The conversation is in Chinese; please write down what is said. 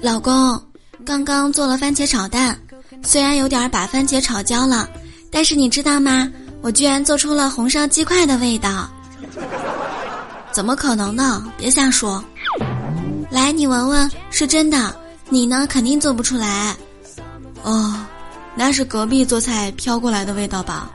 老公刚刚做了番茄炒蛋虽然有点把番茄炒焦了但是你知道吗？我居然做出了红烧鸡块的味道。怎么可能呢？别瞎说。来你闻闻是真的你呢肯定做不出来。哦那是隔壁做菜飘过来的味道吧。